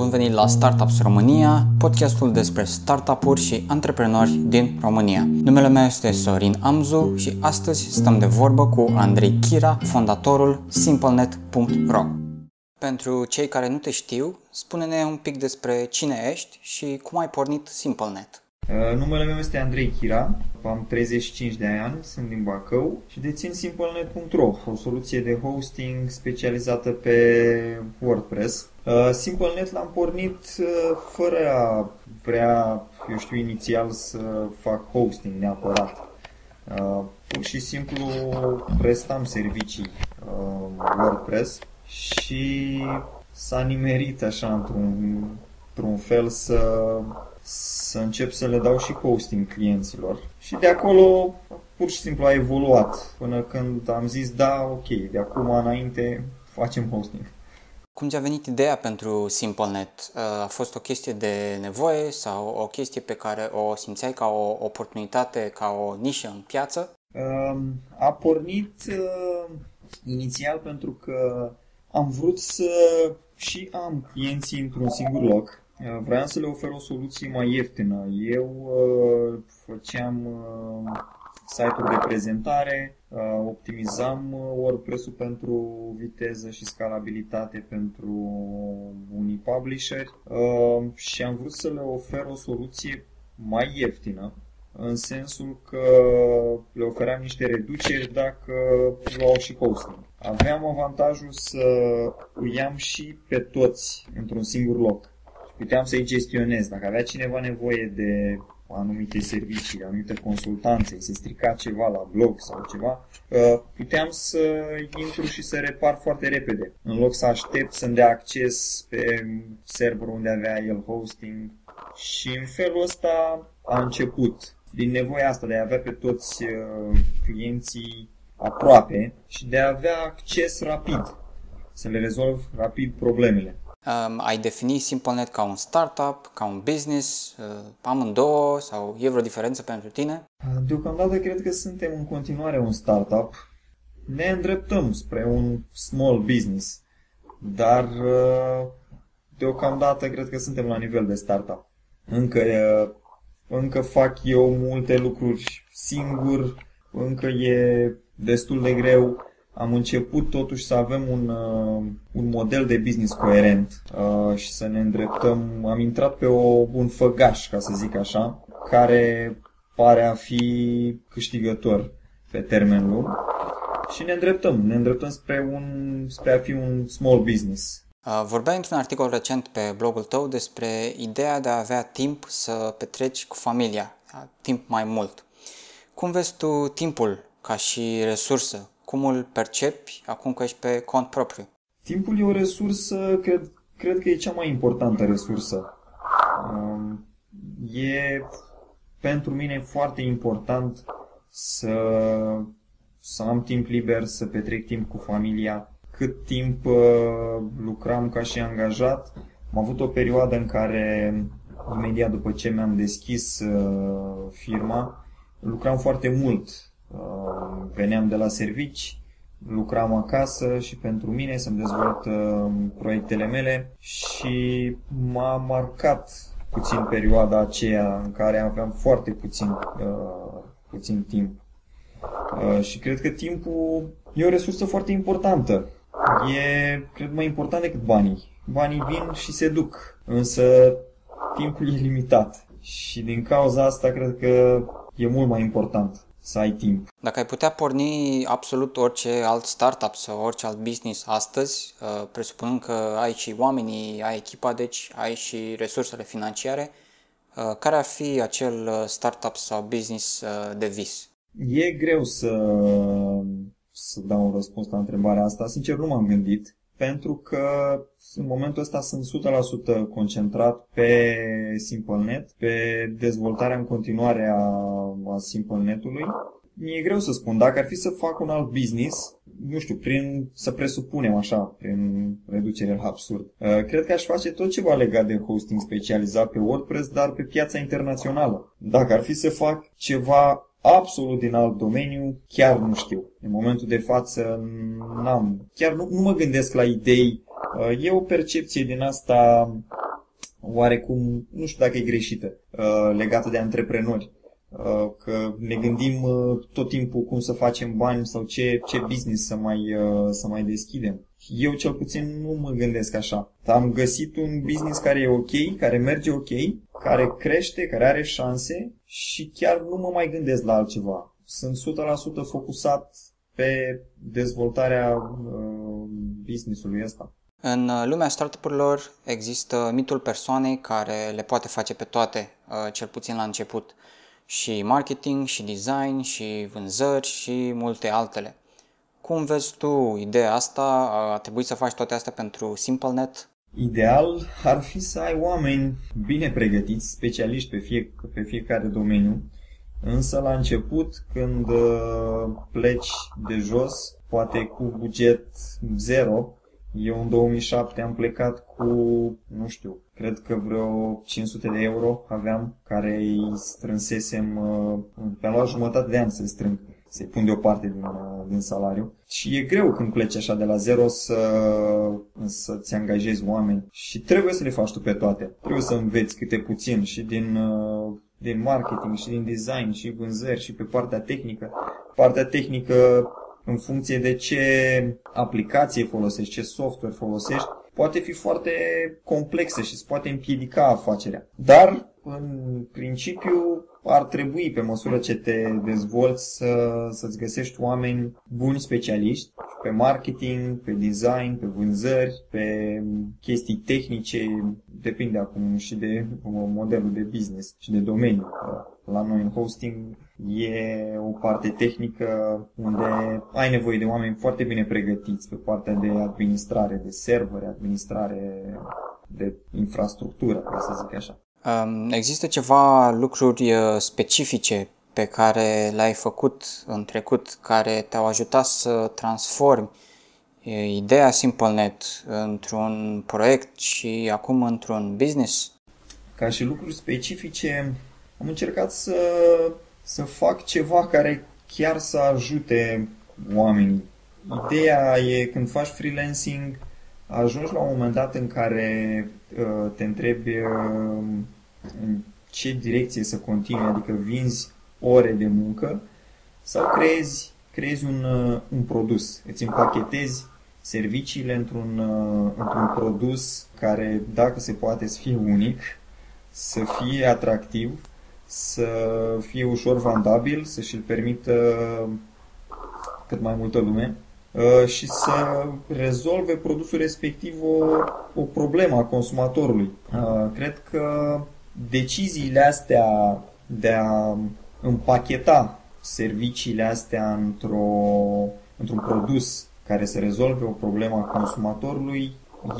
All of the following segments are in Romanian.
Bun venit la Startups România, podcastul despre startup-uri și antreprenori din România. Numele meu este Sorin Amzu și astăzi stăm de vorbă cu Andrei Chira, fondatorul simplenet.ro. Pentru cei care nu te știu, spune-ne un pic despre cine ești și cum ai pornit SimpleNet. Uh, numele meu este Andrei Chira, am 35 de ani, sunt din Bacău și dețin simplenet.ro, o soluție de hosting specializată pe WordPress. Uh, SimpleNet l-am pornit uh, fără a vrea, eu știu, inițial să fac hosting neapărat. Pur și simplu prestam servicii WordPress și s-a nimerit așa într-un, într-un fel să să încep să le dau și hosting clienților. Și de acolo pur și simplu a evoluat până când am zis da, ok, de acum înainte facem hosting. Cum ți-a venit ideea pentru SimpleNet? A fost o chestie de nevoie sau o chestie pe care o simțeai ca o oportunitate, ca o nișă în piață? A pornit uh, inițial pentru că am vrut să și am clienții într-un singur loc Uh, vreau să le ofer o soluție mai ieftină. Eu uh, făceam uh, site-uri de prezentare, uh, optimizam uh, WordPress-ul pentru viteză și scalabilitate pentru unii publisheri uh, și am vrut să le ofer o soluție mai ieftină în sensul că le ofeream niște reduceri dacă luau și hosting. Aveam avantajul să îi am și pe toți într-un singur loc puteam să-i gestionez. Dacă avea cineva nevoie de anumite servicii, anumite consultanțe, se strica ceva la blog sau ceva, uh, puteam să intru și să repar foarte repede. În loc să aștept să-mi dea acces pe serverul unde avea el hosting. Și în felul ăsta a început. Din nevoia asta de a avea pe toți uh, clienții aproape și de a avea acces rapid, să le rezolv rapid problemele. Um, ai defini SimpleNet ca un startup, ca un business, uh, amândouă sau e vreo diferență pentru tine? Deocamdată cred că suntem în continuare un startup. Ne îndreptăm spre un small business, dar uh, deocamdată cred că suntem la nivel de startup. Încă, uh, încă fac eu multe lucruri singur, încă e destul de greu am început totuși să avem un, uh, un model de business coerent uh, și să ne îndreptăm. Am intrat pe o, un făgaș, ca să zic așa, care pare a fi câștigător pe termen lung și ne îndreptăm. Ne îndreptăm spre, un, spre a fi un small business. Uh, vorbeai într-un articol recent pe blogul tău despre ideea de a avea timp să petreci cu familia, timp mai mult. Cum vezi tu timpul ca și resursă? Cum îl percepi acum că ești pe cont propriu? Timpul e o resursă, cred, cred că e cea mai importantă resursă. Um, e pentru mine foarte important să, să am timp liber, să petrec timp cu familia. Cât timp uh, lucram ca și angajat, am avut o perioadă în care, imediat după ce mi-am deschis uh, firma, lucram foarte mult Uh, veneam de la servici, lucram acasă și pentru mine să-mi dezvolt uh, proiectele mele și m-a marcat puțin perioada aceea în care aveam foarte puțin, uh, puțin timp. Și cred că timpul e o resursă foarte importantă. E, cred, mai important decât banii. Banii vin și se duc, însă timpul e limitat. Și din cauza asta cred că e mult mai important să ai timp. Dacă ai putea porni absolut orice alt startup sau orice alt business astăzi, uh, presupunând că ai și oamenii, ai echipa, deci ai și resursele financiare, uh, care ar fi acel uh, startup sau business de vis? E greu să, să dau un răspuns la întrebarea asta. Sincer, nu m-am gândit pentru că în momentul ăsta sunt 100% concentrat pe SimpleNet, pe dezvoltarea în continuare a, a SimpleNet-ului. Mi-e greu să spun, dacă ar fi să fac un alt business, nu știu, prin, să presupunem așa, prin reducere la absurd. Uh, cred că aș face tot ceva legat de hosting specializat pe WordPress, dar pe piața internațională. Dacă ar fi să fac ceva absolut din alt domeniu, chiar nu știu. În momentul de față n-am, chiar nu, nu mă gândesc la idei. Uh, e o percepție din asta oarecum, nu știu dacă e greșită, uh, legată de antreprenori. Uh, că ne gândim uh, tot timpul cum să facem bani sau ce, ce business să mai, uh, să mai deschidem. Eu cel puțin nu mă gândesc așa. Am găsit un business care e ok, care merge ok, care crește, care are șanse și chiar nu mă mai gândesc la altceva. Sunt 100% focusat pe dezvoltarea uh, business-ului ăsta. În lumea startup-urilor există mitul persoanei care le poate face pe toate, cel puțin la început și marketing, și design, și vânzări și multe altele. Cum vezi tu ideea asta? A trebuit să faci toate astea pentru SimpleNet? Ideal ar fi să ai oameni bine pregătiți, specialiști pe, fie, pe fiecare domeniu, însă la început, când uh, pleci de jos, poate cu buget zero, eu în 2007 am plecat cu, nu știu, cred că vreo 500 de euro aveam, care îi strânsesem, pe-am luat jumătate de an să-i strâng, să-i pun deoparte din, uh, din salariu. Și e greu când pleci așa de la zero să, să-ți angajezi oameni și trebuie să le faci tu pe toate. Trebuie să înveți câte puțin și din, uh, din marketing și din design și vânzări și pe partea tehnică. Partea tehnică în funcție de ce aplicație folosești, ce software folosești, poate fi foarte complexă și îți poate împiedica afacerea. Dar, în principiu, ar trebui, pe măsură ce te dezvolți, să, să-ți găsești oameni buni specialiști pe marketing, pe design, pe vânzări, pe chestii tehnice, depinde acum și de modelul de business și de domeniu. La noi în hosting e o parte tehnică unde ai nevoie de oameni foarte bine pregătiți pe partea de administrare, de servere, administrare de infrastructură, ca să zic așa. Există ceva lucruri uh, specifice pe care le-ai făcut în trecut, care te-au ajutat să transformi ideea SimpleNet într-un proiect și acum într-un business? Ca și lucruri specifice, am încercat să, să fac ceva care chiar să ajute oamenii. Ideea e când faci freelancing, ajungi la un moment dat în care uh, te întrebi uh, în ce direcție să continui, adică vinzi ore de muncă sau creezi, creezi un, uh, un produs, îți împachetezi serviciile într-un, uh, într-un produs care, dacă se poate, să fie unic, să fie atractiv, să fie ușor vandabil, să și-l permită cât mai multă lume. uh, și să rezolve produsul respectiv o, o problemă a consumatorului. Cred că deciziile astea de a împacheta serviciile astea într-o, într-un produs care să rezolve o problemă a consumatorului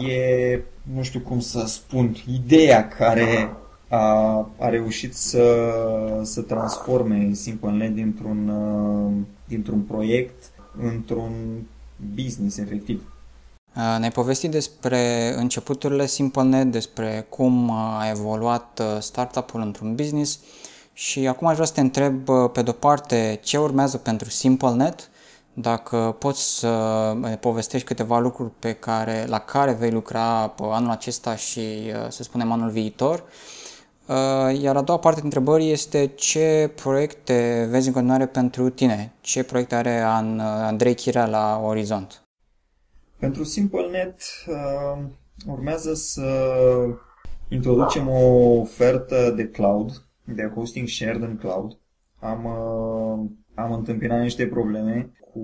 e, nu știu cum să spun, ideea care a, a reușit să, să transforme SimpleNet dintr-un, dintr-un proiect într-un business efectiv. Ne-ai povestit despre începuturile SimpleNet, despre cum a evoluat startup-ul într-un business și acum aș vrea să te întreb, pe de-o parte, ce urmează pentru SimpleNet, dacă poți să povestești câteva lucruri pe care, la care vei lucra anul acesta și, să spunem, anul viitor. Iar a doua parte din întrebării este ce proiecte vezi în continuare pentru tine? Ce proiecte are Andrei Chira la orizont? Pentru SimpleNet urmează să introducem o ofertă de cloud de hosting shared în cloud, am, uh, am întâmpinat niște probleme cu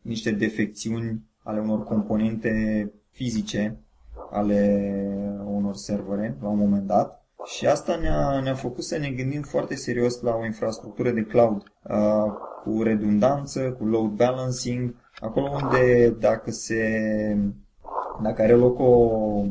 niște defecțiuni ale unor componente fizice ale unor servere la un moment dat și asta ne-a, ne-a făcut să ne gândim foarte serios la o infrastructură de cloud uh, cu redundanță, cu load balancing, acolo unde dacă se dacă are loc o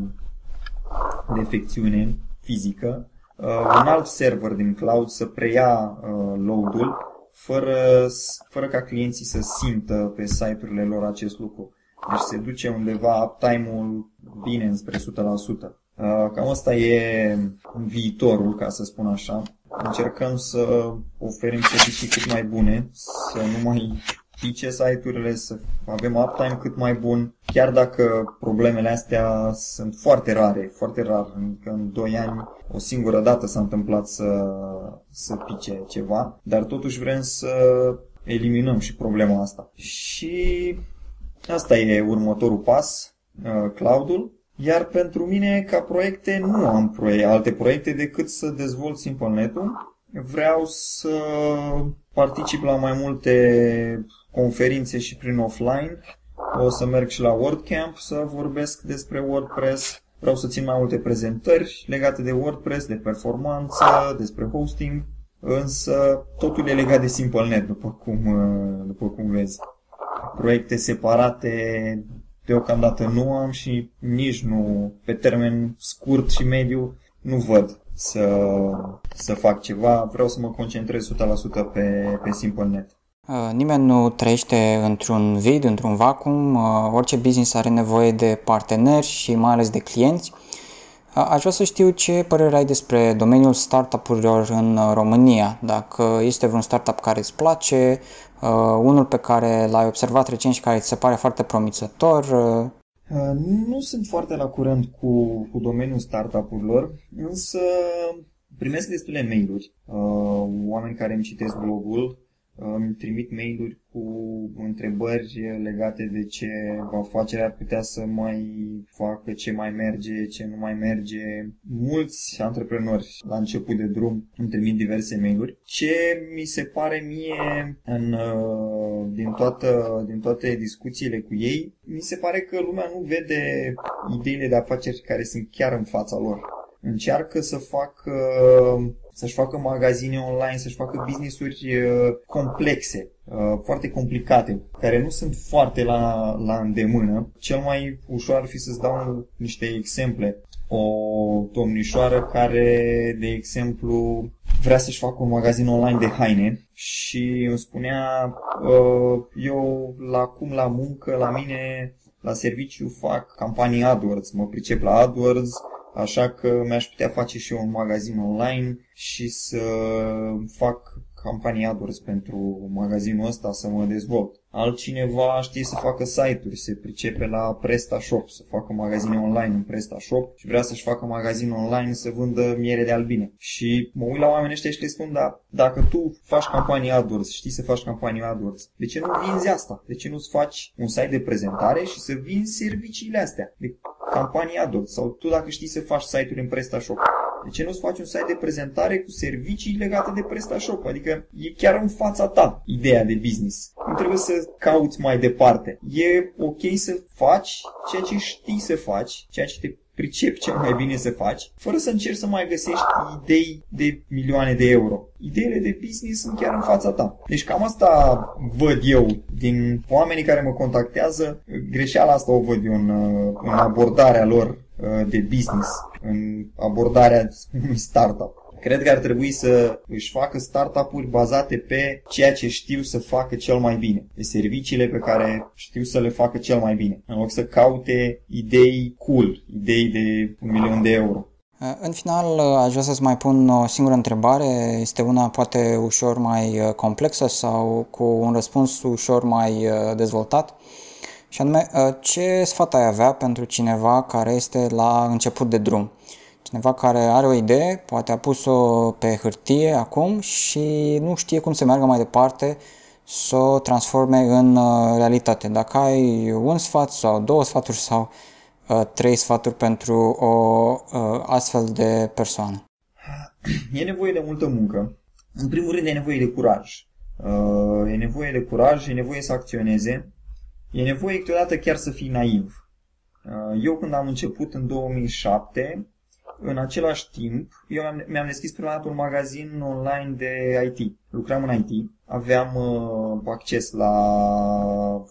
defecțiune fizică, uh, un alt server din cloud să preia uh, load-ul fără, fără ca clienții să simtă pe site-urile lor acest lucru. Deci se duce undeva uptime-ul bine înspre 100%. Uh, cam asta e viitorul, ca să spun așa. Încercăm să oferim servicii cât mai bune, să nu mai pice site-urile, să avem uptime cât mai bun, chiar dacă problemele astea sunt foarte rare, foarte rar, că în 2 ani o singură dată s-a întâmplat să, să pice ceva, dar totuși vrem să eliminăm și problema asta. Și asta e următorul pas, uh, cloud-ul. Iar pentru mine, ca proiecte, nu am proiecte, alte proiecte decât să dezvolt SimpleNet-ul. Vreau să particip la mai multe conferințe și prin offline. O să merg și la WordCamp să vorbesc despre WordPress. Vreau să țin mai multe prezentări legate de WordPress, de performanță, despre hosting, însă totul e legat de SimpleNet, după cum, după cum vezi. Proiecte separate deocamdată nu am și nici nu, pe termen scurt și mediu, nu văd să, să fac ceva. Vreau să mă concentrez 100% pe, pe SimpleNet. Uh, nimeni nu trăiește într-un vid, într-un vacuum. Uh, orice business are nevoie de parteneri și mai ales de clienți. Uh, aș vrea să știu ce părere ai despre domeniul startup-urilor în România. Dacă este vreun startup care îți place, unul pe care l-ai observat recent și care ți se pare foarte promițător, Uh, nu sunt foarte la curent cu, cu domeniul startup-urilor, însă primesc destule mail-uri. Uh, oameni care îmi citesc blogul îmi trimit mail-uri cu întrebări legate de ce afacerea ar putea să mai facă, ce mai merge, ce nu mai merge. Mulți antreprenori la început de drum îmi trimit diverse mail-uri. Ce mi se pare mie în, uh, din, toată, din toate discuțiile cu ei, mi se pare că lumea nu vede ideile de afaceri care sunt chiar în fața lor încearcă să facă, să-și facă magazine online, să-și facă business-uri uh, complexe, uh, foarte complicate, care nu sunt foarte la, la îndemână. Cel mai ușor ar fi să-ți dau niște exemple. O domnișoară care, de exemplu, vrea să-și facă un magazin online de haine și îmi spunea uh, eu la cum la muncă, la mine, la serviciu fac campanii AdWords, mă pricep la AdWords, Așa că mi-aș putea face și eu un magazin online și să fac campanii AdWords pentru magazinul ăsta să mă dezvolt. Altcineva știe să facă site-uri, se pricepe la PrestaShop, să facă magazine online în PrestaShop și vrea să-și facă magazin online să vândă miere de albine. Și mă uit la oamenii ăștia și le spun, da, dacă tu faci campanii AdWords, știi să faci campanii AdWords, de ce nu vinzi asta? De ce nu-ți faci un site de prezentare și să vinzi serviciile astea de campanii AdWords? Sau tu dacă știi să faci site-uri în PrestaShop, de ce nu-ți faci un site de prezentare cu servicii legate de PrestaShop? Adică e chiar în fața ta ideea de business. Nu trebuie să cauți mai departe. E ok să faci ceea ce știi să faci, ceea ce te pricepi cel mai bine să faci, fără să încerci să mai găsești idei de milioane de euro. Ideile de business sunt chiar în fața ta. Deci cam asta văd eu din oamenii care mă contactează. Greșeala asta o văd eu în, în abordarea lor uh, de business, în abordarea unui startup. Cred că ar trebui să își facă startup-uri bazate pe ceea ce știu să facă cel mai bine, pe serviciile pe care știu să le facă cel mai bine, în loc să caute idei cool, idei de un milion de euro. În final, aș vrea să-ți mai pun o singură întrebare. Este una poate ușor mai uh, complexă sau cu un răspuns ușor mai uh, dezvoltat. Și anume, uh, ce sfat ai avea pentru cineva care este la început de drum? Cineva care are o idee, poate a pus-o pe hârtie acum și nu știe cum să meargă mai departe să o transforme în uh, realitate. Dacă ai un sfat sau două sfaturi sau uh, trei sfaturi pentru o uh, astfel de persoană. E nevoie de multă muncă. În primul rând e nevoie de curaj. Uh, e nevoie de curaj, e nevoie să acționeze. E nevoie câteodată chiar să fii naiv. Uh, eu când am început în 2007, în același timp, eu mi-am deschis prima dată un magazin online de IT. Lucram în IT, aveam uh, acces la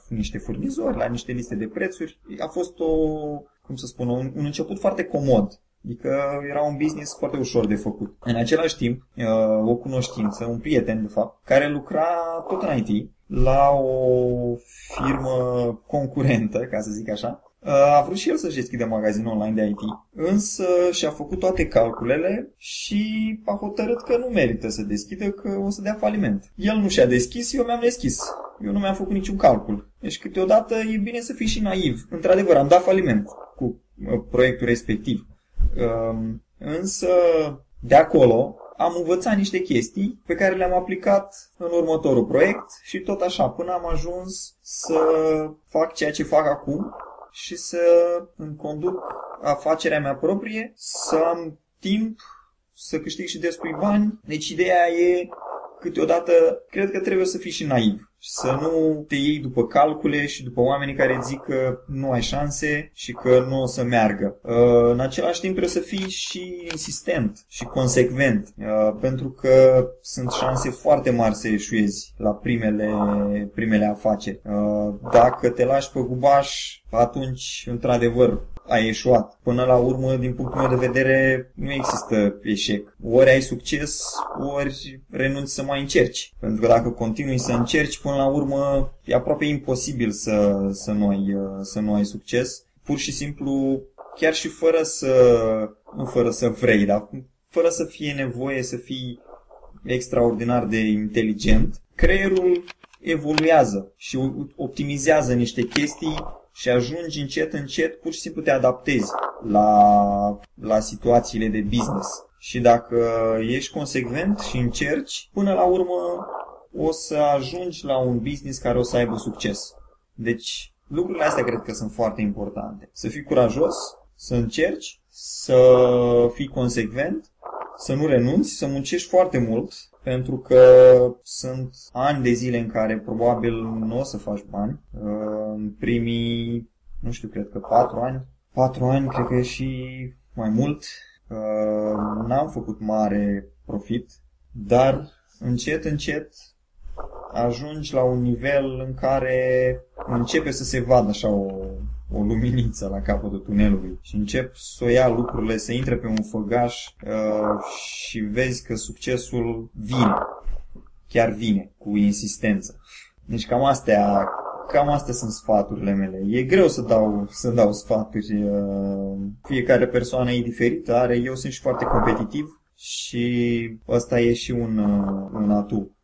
niște furnizori, la niște liste de prețuri. A fost o, cum să spun, un, un început foarte comod. Adică era un business foarte ușor de făcut. În același timp, uh, o cunoștință, un prieten, de fapt, care lucra tot în IT, la o firmă concurentă, ca să zic așa, A vrut și el să-și deschidă magazin online de IT, însă și-a făcut toate calculele și a hotărât că nu merită să deschidă, că o să dea faliment. El nu și-a deschis, eu mi-am deschis. Eu nu mi-am făcut niciun calcul. Deci câteodată e bine să fii și naiv. Într-adevăr, am dat faliment cu proiectul respectiv. Însă, de acolo, am învățat niște chestii pe care le-am aplicat în următorul proiect și tot așa, până am ajuns să fac ceea ce fac acum și să îmi conduc afacerea mea proprie, să am timp să câștig și destui bani. Deci ideea e câteodată, cred că trebuie să fii și naiv să nu te iei după calcule și după oamenii care zic că nu ai șanse și că nu o să meargă. Uh, în același timp trebuie să fii și insistent și consecvent, uh, pentru că sunt șanse foarte mari să eșuezi la primele, primele afaceri. Uh, dacă te lași pe gubaș, atunci, într-adevăr, ai eșuat. Până la urmă, din punctul meu de vedere, nu există eșec. Ori ai succes, ori renunți să mai încerci. Pentru că dacă continui să încerci, până la urmă e aproape imposibil să, să, nu, ai, să nu ai succes. Pur și simplu, chiar și fără să, nu fără să vrei, dar fără să fie nevoie să fii extraordinar de inteligent, creierul evoluează și optimizează niște chestii și ajungi încet, încet, pur și simplu te adaptezi la, la situațiile de business. Și dacă ești consecvent și încerci, până la urmă o să ajungi la un business care o să aibă succes. Deci, lucrurile astea cred că sunt foarte importante. Să fii curajos, să încerci, să fii consecvent, să nu renunți, să muncești foarte mult, pentru că sunt ani de zile în care probabil nu o să faci bani. În primii, nu știu, cred că patru ani, patru ani, cred că e și mai mult, n-am făcut mare profit, dar încet, încet ajungi la un nivel în care începe să se vadă așa o, o luminiță la capătul tunelului și încep să o ia lucrurile, să intre pe un făgaș uh, și vezi că succesul vine. Chiar vine, cu insistență. Deci cam astea, cam astea sunt sfaturile mele. E greu să dau, să dau sfaturi. Uh, fiecare persoană e diferită, are, eu sunt și foarte competitiv și ăsta e și un, uh, un atu.